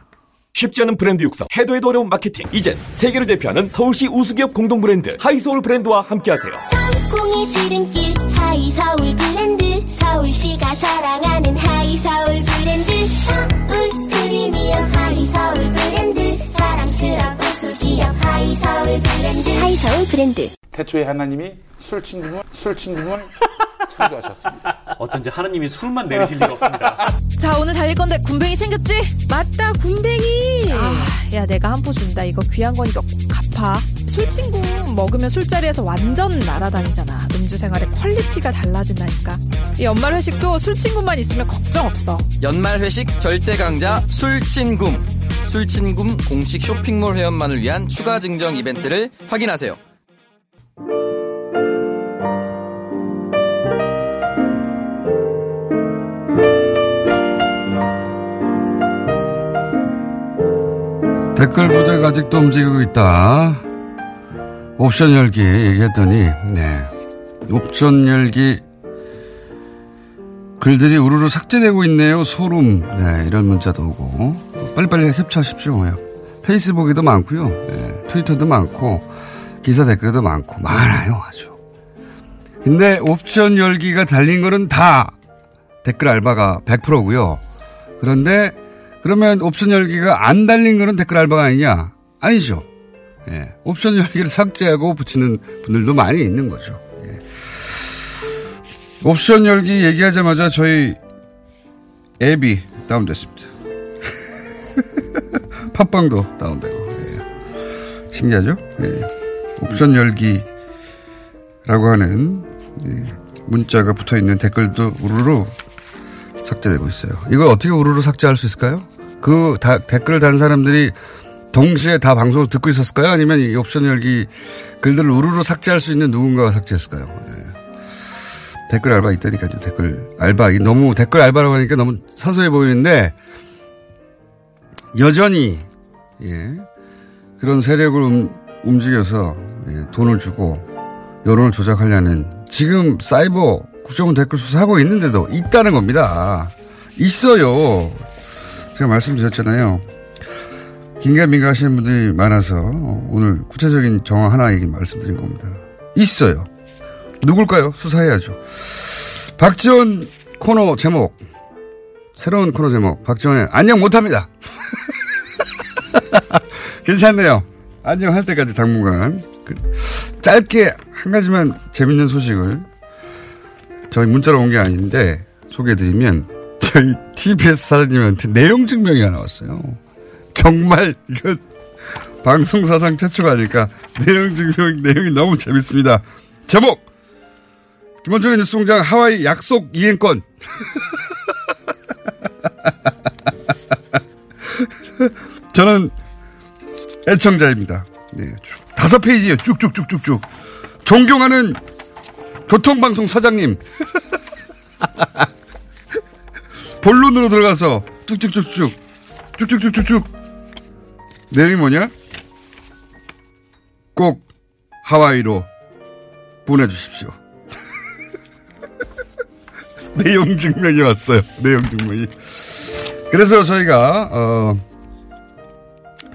쉽지 않은 브랜드 육성, 해도 해도 어려운 마케팅. 이젠 세계를 대표하는 서울시 우수기업 공동 브랜드 하이서울 브랜드와 함께하세요. 성공의 지름길 하이서울 브랜드 서울시가 사랑하는 하이서울 브랜드 서울 프리미엄 하이서울 브랜드 자랑스런 우수기업 하이서울 브랜드 하이서울 브랜드 태초에 하나님이 술친굼 술친굼 창조하셨습니다. 어쩐지 하나님이 술만 내리실 리가 없습니다. 자 오늘 달릴 건데 굼벵이 챙겼지? 맞다 굼벵이 아, 야 내가 한 포 준다 이거 귀한 거니까 꼭 갚아 술친굼 먹으면 술자리에서 완전 날아다니잖아. 음주 생활의 quality가 달라진다니까. 이 연말 회식도 술친굼만 있으면 걱정 없어. 연말 회식 절대 강자 술친굼 술친굼 공식 쇼핑몰 회원만을 위한 추가 증정 이벤트를 확인하세요. 댓글 부대가 아직도 움직이고 있다. 옵션 열기 얘기했더니, 네. 옵션 열기 글들이 우르르 삭제되고 있네요. 소름. 네, 이런 문자도 오고. 빨리빨리 캡처하십시오. 예. 페이스북에도 많고요. 예, 트위터도 많고, 기사 댓글도 많고, 많아요. 아주. 근데 옵션 열기가 달린 거는 다 댓글 알바가 100%고요. 그런데 그러면 옵션 열기가 안 달린 거는 댓글 알바가 아니냐? 아니죠. 예. 옵션 열기를 삭제하고 붙이는 분들도 많이 있는 거죠. 예. 옵션 열기 얘기하자마자 저희 앱이 다운됐습니다. 팟빵도 다운되고. 예. 신기하죠? 예. 옵션 열기라고 하는 예. 문자가 붙어 있는 댓글도 우르르 삭제되고 있어요. 이걸 어떻게 우르르 삭제할 수 있을까요? 그 다, 댓글을 단 사람들이 동시에 다 방송을 듣고 있었을까요? 아니면 이 옵션 열기 글들을 우르르 삭제할 수 있는 누군가가 삭제했을까요? 예. 댓글 알바 있다니까요. 댓글 알바. 너무 댓글 알바라고 하니까 너무 사소해 보이는데 여전히 예. 그런 세력을 움, 움직여서 예, 돈을 주고 여론을 조작하려는 지금 사이버 국정원 댓글 수사하고 있는데도 있다는 겁니다. 있어요. 제가 말씀드렸잖아요. 긴가민가 하시는 분들이 많아서 오늘 구체적인 정황 하나 얘기 말씀드린 겁니다. 있어요. 누굴까요? 수사해야죠. 박지원 코너 제목. 새로운 코너 제목. 박지원의 안녕 못합니다. 괜찮네요. 안녕 할 때까지 당분간. 그 짧게 한 가지만 재밌는 소식을 저희 문자로 온 게 아닌데 소개해드리면 저희 TBS 사장님한테 내용 증명이 하나 왔어요. 정말 이거 방송 사상 최초가 아닐까. 내용 증명 내용이 너무 재밌습니다. 제목 김원준의 뉴스공장 하와이 약속 이행권. 저는 애청자입니다. 네, 쭉, 다섯 페이지에 쭉쭉쭉쭉쭉. 존경하는 교통방송 사장님. 본론으로 들어가서 쭉쭉쭉쭉. 쭉쭉쭉쭉쭉. 내용이 뭐냐? 꼭 하와이로 보내주십시오. 내용 증명이 왔어요. 내용 증명이. 그래서 저희가, 어,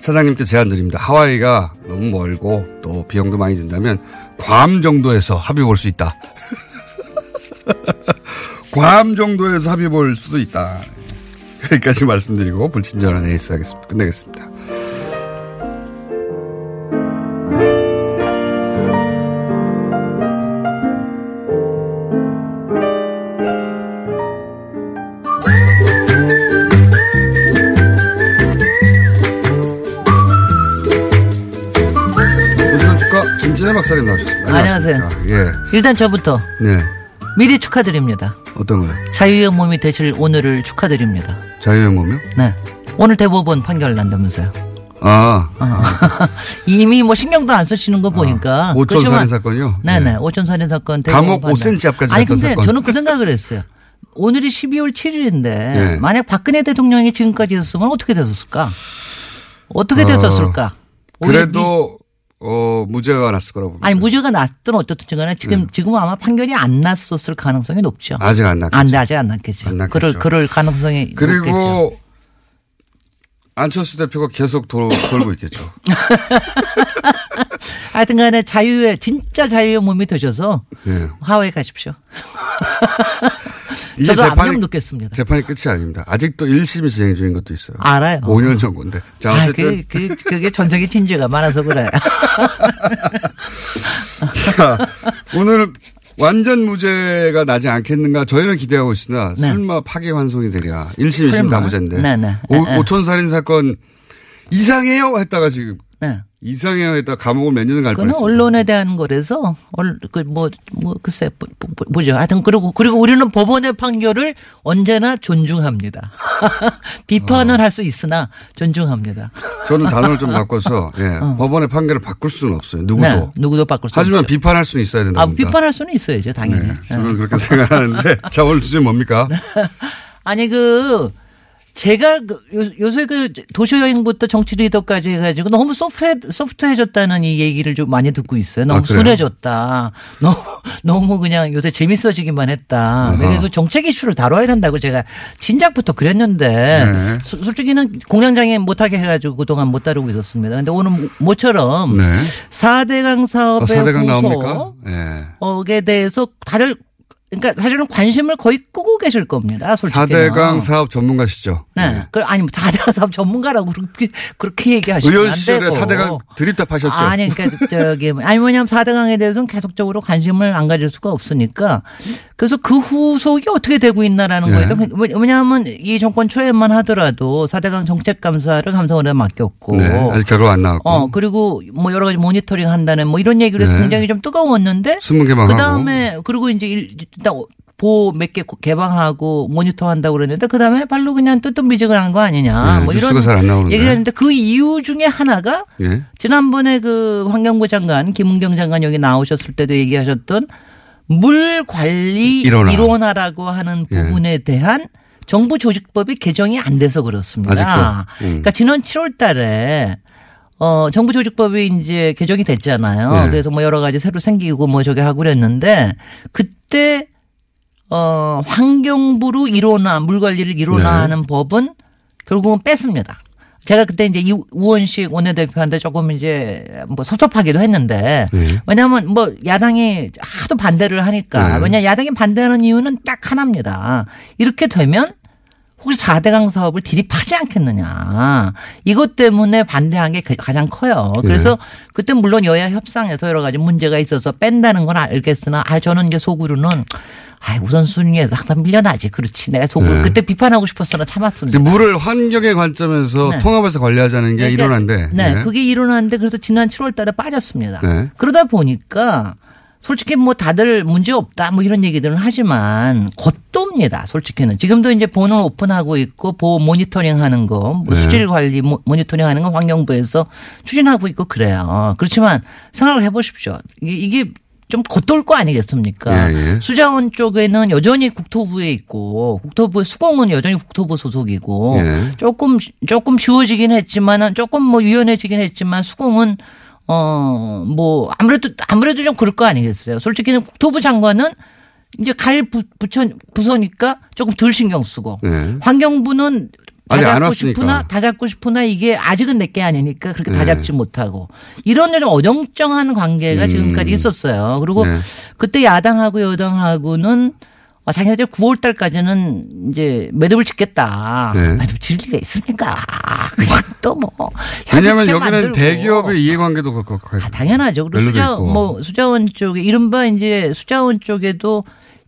사장님께 제안 드립니다. 하와이가 너무 멀고 또 비용도 많이 든다면 괌 정도에서 합의 볼 수 있다. 괌 정도에서 합의 볼 수도 있다. 여기까지 말씀드리고 불친절한 에이스 하겠습니다. 끝내겠습니다. 김진애 박사님 나오셨습니다. 안녕하세요. 예. 일단 저부터 네. 미리 축하드립니다. 어떤 거요? 자유의 몸이 되실 오늘을 축하드립니다. 자유의 몸이요? 네. 오늘 대법원 판결 난다면서요. 아. 어. 이미 뭐 신경도 안 쓰시는 거 보니까. 오촌 그렇지만- 살인 사건이요? 네네. 네. 오촌 살인 사건. 감옥 대법원 판단. 5cm 앞까지 아니 근데 사건. 저는 그 생각을 했어요. 오늘이 12월 7일인데 예. 만약 박근혜 대통령이 지금까지 있었으면 어떻게 됐었을까? 어떻게 어, 됐었을까? 오히려 그래도 어 무죄가 났을 거라고 봅니다. 아니 무죄가 났든 어떻든 간에 지금 음. 지금은 아마 판결이 안 났었을 가능성이 높죠. 아직 안 났겠죠. 안, 네, 아직 안 났겠죠. 안 났겠죠. 그럴 그럴 가능성이 높겠죠. 그리고 안철수 대표가 계속 돌, 돌고 있겠죠. 하여튼 간에 자유의 진짜 자유의 몸이 되셔서 예. 하와이 가십시오. 이게 저도 재판이 놓겠습니다. 재판이 끝이 아닙니다. 아직도 1심이 진행 중인 것도 있어요. 알아요. 5년 전 건데. 자, 아, 어쨌든 그게, 그게, 그게 전적인 진지가 많아서 그래. 자, 오늘 완전 무죄가 나지 않겠는가 저희는 기대하고 있으나 네. 설마 파기환송이 되랴. 1심, 2심 다. 무죄인데. 네, 네. 오촌살인 사건 이상해요 했다가 지금 네. 이상해요 했다가 감옥을 몇 년을 갈 뻔했어요. 언론에 대한 거라서 그뭐 뭐 글쎄 뭐, 뭐, 뭐죠. 하여튼 그리고 그리고 우리는 법원의 판결을 언제나 존중합니다. 비판을 할수 있으나 존중합니다. 저는 단어를 좀 바꿔서 예, 법원의 판결을 바꿀 수는 없어요. 누구도. 네, 누구도 바꿀 수 하지만 없죠. 비판할 수는 있어야 된다. 아, 비판할 수는 있어야죠, 당연히. 네, 저는 그렇게 생각하는데 자 오늘 주제 뭡니까? 아니 그 제가 그 요- 요새 그 도시 여행부터 정치 리더까지 해가지고 너무 소프트해, 소프트해졌다는 이 얘기를 좀 많이 듣고 있어요. 너무 아? 순해졌다. 너무 너무 그냥 요새 재밌어지기만 했다. 그래서 정책 이슈를 다뤄야 된다고 제가 진작부터 그랬는데 네. 수- 솔직히는 공장장애 못하게 해가지고 그동안 못 다루고 있었습니다. 근데 오늘 뭐- 모처럼 네. 4대강 어, 사업의 4대강 후속 나옵니까? 예. 에 대해서 다들 그러니까 사실은 관심을 거의 끄고 계실 겁니다. 솔직히. 4대강 사업 전문가시죠? 네. 그 아니 뭐 4대강 사업 전문가라고 그렇게 그렇게 얘기하시면 의원 안 시절에 되고. 4대강 드립답하셨죠? 아니 그러니까 저기 아니 뭐냐면 4대강에 대해서는 계속적으로 관심을 안 가질 수가 없으니까 그래서 그 후속이 어떻게 되고 있나라는 네. 거예요. 왜냐하면 이 정권 초에만 하더라도 4대강 정책 감사를 감사원에 맡겼고 네, 아직 결과 안 나왔고. 어 그리고 뭐 여러 가지 모니터링 한다는 뭐 이런 얘기를 해서 네. 굉장히 좀 뜨거웠는데 신문 개방하고. 그 다음에 그리고 이제 일- 일단 보호 몇개 개방하고 모니터 한다고 그랬는데 그 다음에 발로 그냥 뜨뜻미직을 한 거 아니냐 네, 뭐 이런. 얘기를 했는데 그 이유 중에 하나가 예. 지난번에 그 환경부 장관 김은경 장관 여기 나오셨을 때도 얘기하셨던 물 관리 일원화. 일원화라고 하는 예. 부분에 대한 정부 조직법이 개정이 안 돼서 그렇습니다. 음. 그러니까 지난 7월 달에 어, 정부 조직법이 이제 개정이 됐잖아요. 네. 그래서 뭐 여러 가지 새로 생기고 뭐 저기 하고 그랬는데 그때 어, 환경부로 일원화, 물 관리를 일원화하는 네. 법은 결국은 뺐습니다. 제가 그때 이제 이 우원식 원내대표한테 조금 이제 뭐 섭섭하기도 했는데 네. 왜냐하면 뭐 야당이 하도 반대를 하니까 네. 왜냐 야당이 반대하는 이유는 딱 하나입니다. 이렇게 되면 혹시 4대강 사업을 디립하지 않겠느냐. 이것 때문에 반대한 게 그- 가장 커요. 그래서 네. 그때 물론 여야 협상에서 여러 가지 문제가 있어서 뺀다는 건 알겠으나 아 저는 이제 속으로는 아 우선순위에서 항상 밀려나지. 그렇지. 내가 속으로 네. 그때 비판하고 싶었으나 참았습니다. 물을 환경의 관점에서 네. 통합해서 관리하자는 게 그러니까 일어난데. 네, 네. 그게 일어났는데 그래서 지난 7월 달에 빠졌습니다. 네. 그러다 보니까 솔직히 뭐 다들 문제 없다 뭐 이런 얘기들은 하지만 곧도입니다. 솔직히는 지금도 이제 본을 오픈하고 있고 보호 모니터링 하는 거, 뭐 네. 수질 관리 모- 모니터링 하는 거 환경부에서 추진하고 있고 그래요. 그렇지만 생각을 해 보십시오. 이게, 이게 좀 곧돌 거 아니겠습니까? 예, 예. 수자원 쪽에는 여전히 국토부에 있고 국토부의 수공은 여전히 국토부 소속이고 예. 조금 조금 쉬워지긴 했지만은 조금 뭐 유연해지긴 했지만 수공은 어 뭐 아무래도 아무래도 좀 그럴 거 아니겠어요. 솔직히는 국토부 장관은 이제 갈 부, 부처 부서니까 조금 덜 신경 쓰고 네. 환경부는 다 잡고. 싶으나 다 잡고 싶으나 이게 아직은 내 게 아니니까 그렇게 다 네. 잡지 못하고 이런 좀 어정쩡한 관계가 음. 지금까지 있었어요. 그리고 네. 그때 야당하고 여당하고는 아, 자기네들 9월 달까지는 이제 매듭을 짓겠다. 네. 매듭 질 리가 있습니까? 그냥 또 뭐. 왜냐하면 여기는 만들고. 대기업의 이해관계도 그렇고. 아, 당연하죠. 그리고 수자. 뭐, 수자원 쪽에, 이른바 이제 수자원 쪽에도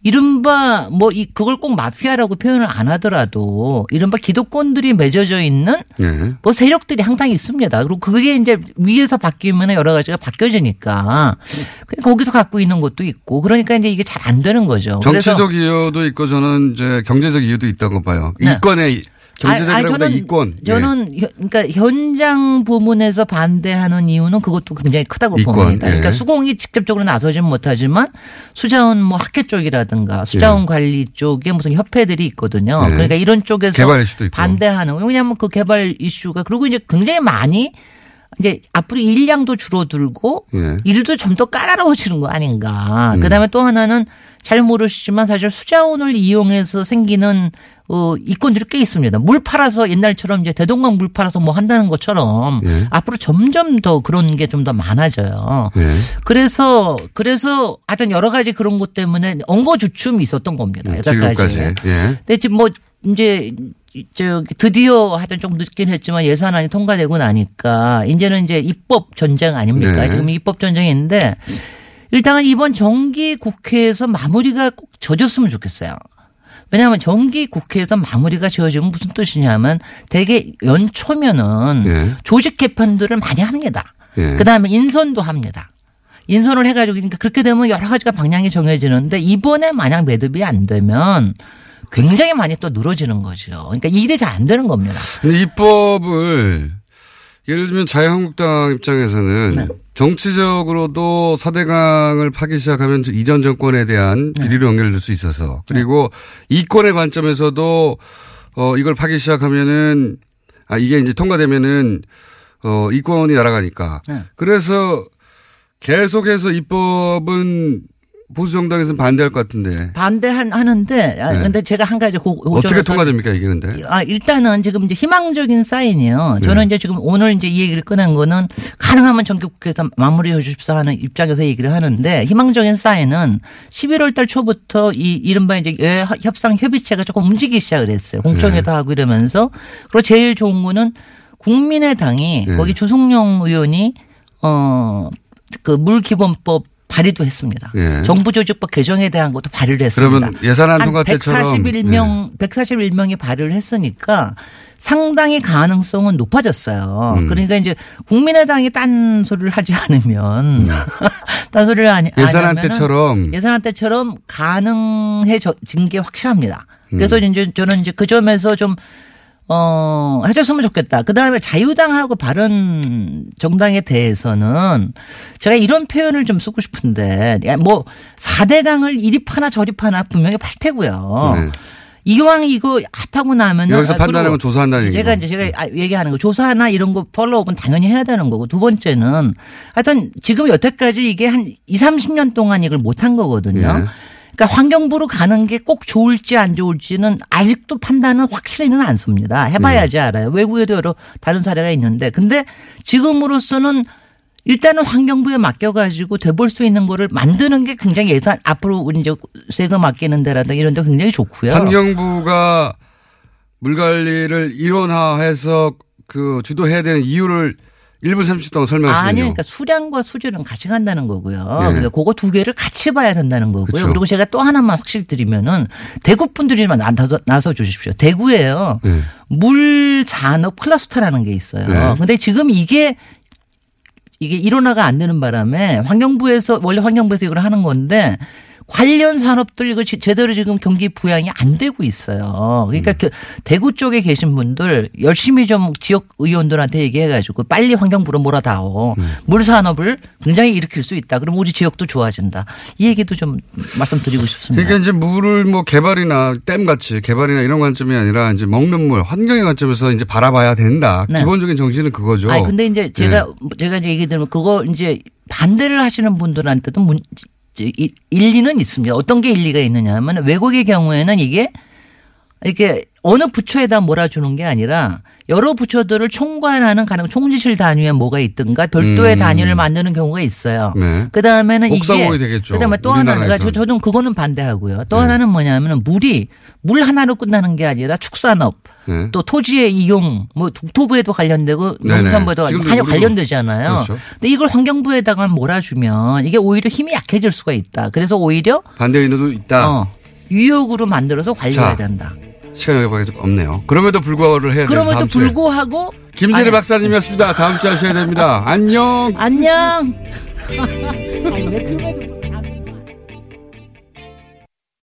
이른바 뭐 이, 그걸 꼭 마피아라고 표현을 안 하더라도 이른바 기득권들이 맺어져 있는 네. 뭐 세력들이 항상 있습니다. 그리고 그게 이제 위에서 바뀌면 여러 가지가 바뀌어지니까 거기서 갖고 있는 것도 있고 그러니까 이제 이게 잘 안 되는 거죠. 정치적 이유도 있고 저는 이제 경제적 이유도 있다고 봐요. 네. 이권의 경제적이라보다 이권. 예. 저는 혀- 그러니까 현장 부문에서 반대하는 이유는 그것도 굉장히 크다고 이권, 봅니다. 예. 그러니까 수공이 직접적으로 나서지는 못하지만 수자원 뭐 학회 쪽이라든가 수자원 관리 쪽에 무슨 협회들이 있거든요. 예. 그러니까 이런 쪽에서. 반대하는 왜냐하면 그 개발 이슈가 그리고 이제 굉장히 많이 이제 앞으로 일량도 줄어들고 예. 일도 좀 더 까다로워지는 거 아닌가. 음. 그다음에 또 하나는 잘 모르시지만 사실 수자원을 이용해서 생기는 어 이권들이 꽤 있습니다. 물 팔아서 옛날처럼 이제 대동강 물 팔아서 뭐 한다는 것처럼 예. 앞으로 점점 더 그런 게 좀 더 많아져요. 예. 그래서 그래서 하여튼 여러 가지 그런 것 때문에 엉거주춤이 있었던 겁니다. 음, 여태까지. 지금까지. 예. 근데 지금 뭐 이제 저 드디어 하여튼 좀 늦긴 했지만 예산안이 통과되고 나니까 이제는 이제 입법 전쟁 아닙니까? 네. 지금 입법 전쟁인데 일단은 이번 정기 국회에서 마무리가 꼭 져졌으면 좋겠어요. 왜냐하면 정기 국회에서 마무리가 지어지면 무슨 뜻이냐면 대개 연초면은 예. 조직 개편들을 많이 합니다. 예. 그다음에 인선도 합니다. 인선을 해가지고 그러니까 그렇게 되면 여러 가지가 방향이 정해지는데 이번에 만약 매듭이 안 되면 굉장히 많이 또 늘어지는 거죠. 그러니까 일이 잘안 되는 겁니다. 근데 입법을 예를 들면 자유한국당 입장에서는 네. 정치적으로도 사대강을 파기 시작하면 이전 정권에 대한 네. 비리로 연결될 수 있어서 그리고 이권의 관점에서도 어 이걸 파기 시작하면은 아 이게 이제 통과되면은 어 이권이 날아가니까 네. 그래서 계속해서 입법은 보수 정당에서는 반대할 것 같은데 반대하는데 아, 네. 근데 제가 한 가지 고, 어떻게 통과됩니까 이게 근데? 아, 일단은 지금 이제 희망적인 사인이요. 저는 네. 이제 지금 오늘 이제 이 얘기를 꺼낸 거는 가능하면 정기국회에서 마무리해 주십사 하는 입장에서 얘기를 하는데 희망적인 사인은 11월 달 초부터 이 이른바 이제 예, 협상 협의체가 조금 움직이기 시작을 했어요. 공청회도 하고 이러면서 그리고 제일 좋은 거는 국민의당이 네. 거기 주승용 의원이 어, 그 물기본법 발의도 했습니다. 예. 정부조직법 개정에 대한 것도 발의를 했습니다. 그러면 예산안 통과 때처럼 네. 141명 141명이 발의를 했으니까 상당히 가능성은 높아졌어요. 음. 그러니까 이제 국민의당이 딴 소리를 하지 않으면 딴 소리를 음. 예산안 때처럼 예산안 때처럼 가능해진 게 확실합니다. 음. 그래서 이제 저는 이제 그 점에서 좀 어, 해줬으면 좋겠다. 그 다음에 자유당하고 바른 정당에 대해서는 제가 이런 표현을 좀 쓰고 싶은데, 야, 뭐, 4대강을 이립하나 저립하나 분명히 팔 테고요. 네. 이왕 이거 합하고 나면 여기서 판단하는 건 조사한다는 제가 얘기고. 이제 제가 아, 얘기하는 거 조사나 이런 거 폴로업은 당연히 해야 되는 거고 두 번째는 하여튼 지금 여태까지 이게 한 2, 30년 동안 이걸 못 한 거거든요. 예. 그러니까 환경부로 가는 게 꼭 좋을지 안 좋을지는 아직도 판단은 확실히는 않습니다. 해봐야지 알아요. 외국에도 여러 다른 사례가 있는데 근데 지금으로서는 일단은 환경부에 맡겨가지고 돼볼 수 있는 거를 만드는 게 굉장히 예산 앞으로 우리 이제 세금 아끼는 데라든가 이런 데 굉장히 좋고요. 환경부가 물 관리를 일원화해서 그 주도해야 되는 이유를 1분 30초 동안 설명하시면요. 아니요. 그러니까 수량과 수질은 같이 간다는 거고요. 네. 그러니까 그거 두 개를 같이 봐야 된다는 거고요. 그쵸. 그리고 제가 또 하나만 확실히 드리면은 대구 분들이만 나서, 나서 주십시오. 대구에요. 네. 물 산업 클러스터라는 게 있어요. 네. 근데 지금 이게 이게 일원화가 안 되는 바람에 환경부에서 원래 환경부에서 이걸 하는 건데 관련 산업들 이거 지- 제대로 지금 경기 부양이 안 되고 있어요. 그러니까 음. 그 대구 쪽에 계신 분들 열심히 좀 지역 의원들한테 얘기해가지고 빨리 환경부로 몰아다오. 음. 물 산업을 굉장히 일으킬 수 있다. 그럼 우리 지역도 좋아진다. 이 얘기도 좀 말씀드리고 싶습니다. 그러니까 이제 물을 뭐 개발이나 댐 같이 개발이나 이런 관점이 아니라 이제 먹는 물 환경의 관점에서 이제 바라봐야 된다. 네. 기본적인 정신은 그거죠. 아니 근데 이제 제가 네. 제가 이제 얘기 들으면 그거 이제 반대를 하시는 분들한테도 문, 일리는 있습니다. 어떤 게 일리가 있느냐 하면 외국의 경우에는 이게 이렇게 어느 부처에다 몰아주는 게 아니라 여러 부처들을 총괄하는 가능 총지실 단위에 뭐가 있든가 별도의 음. 단위를 만드는 경우가 있어요. 네. 그 다음에는 이게 되겠죠. 그다음에 또 하나가. 저, 저는 그거는 반대하고요. 또 네. 하나는 뭐냐면은 물이 물 하나로 끝나는 게 아니라 축산업 네. 또 토지의 이용 뭐 국토부에도 관련되고. 농산부에도 우리도- 관련되잖아요. 그렇죠. 근데 이걸 환경부에다가 몰아주면 이게 오히려 힘이 약해질 수가 있다. 그래서 오히려 반대 의도도 있다. 어, 유역으로 만들어서 관리해야 자, 된다. 시간이 여기밖에 없네요. 그럼에도 불구하고를 해야. 그럼에도. 불구하고 아니, 박사님이었습니다. 다음 주에 하셔야 됩니다. 안녕. 안녕. 아니 왜 그럼에도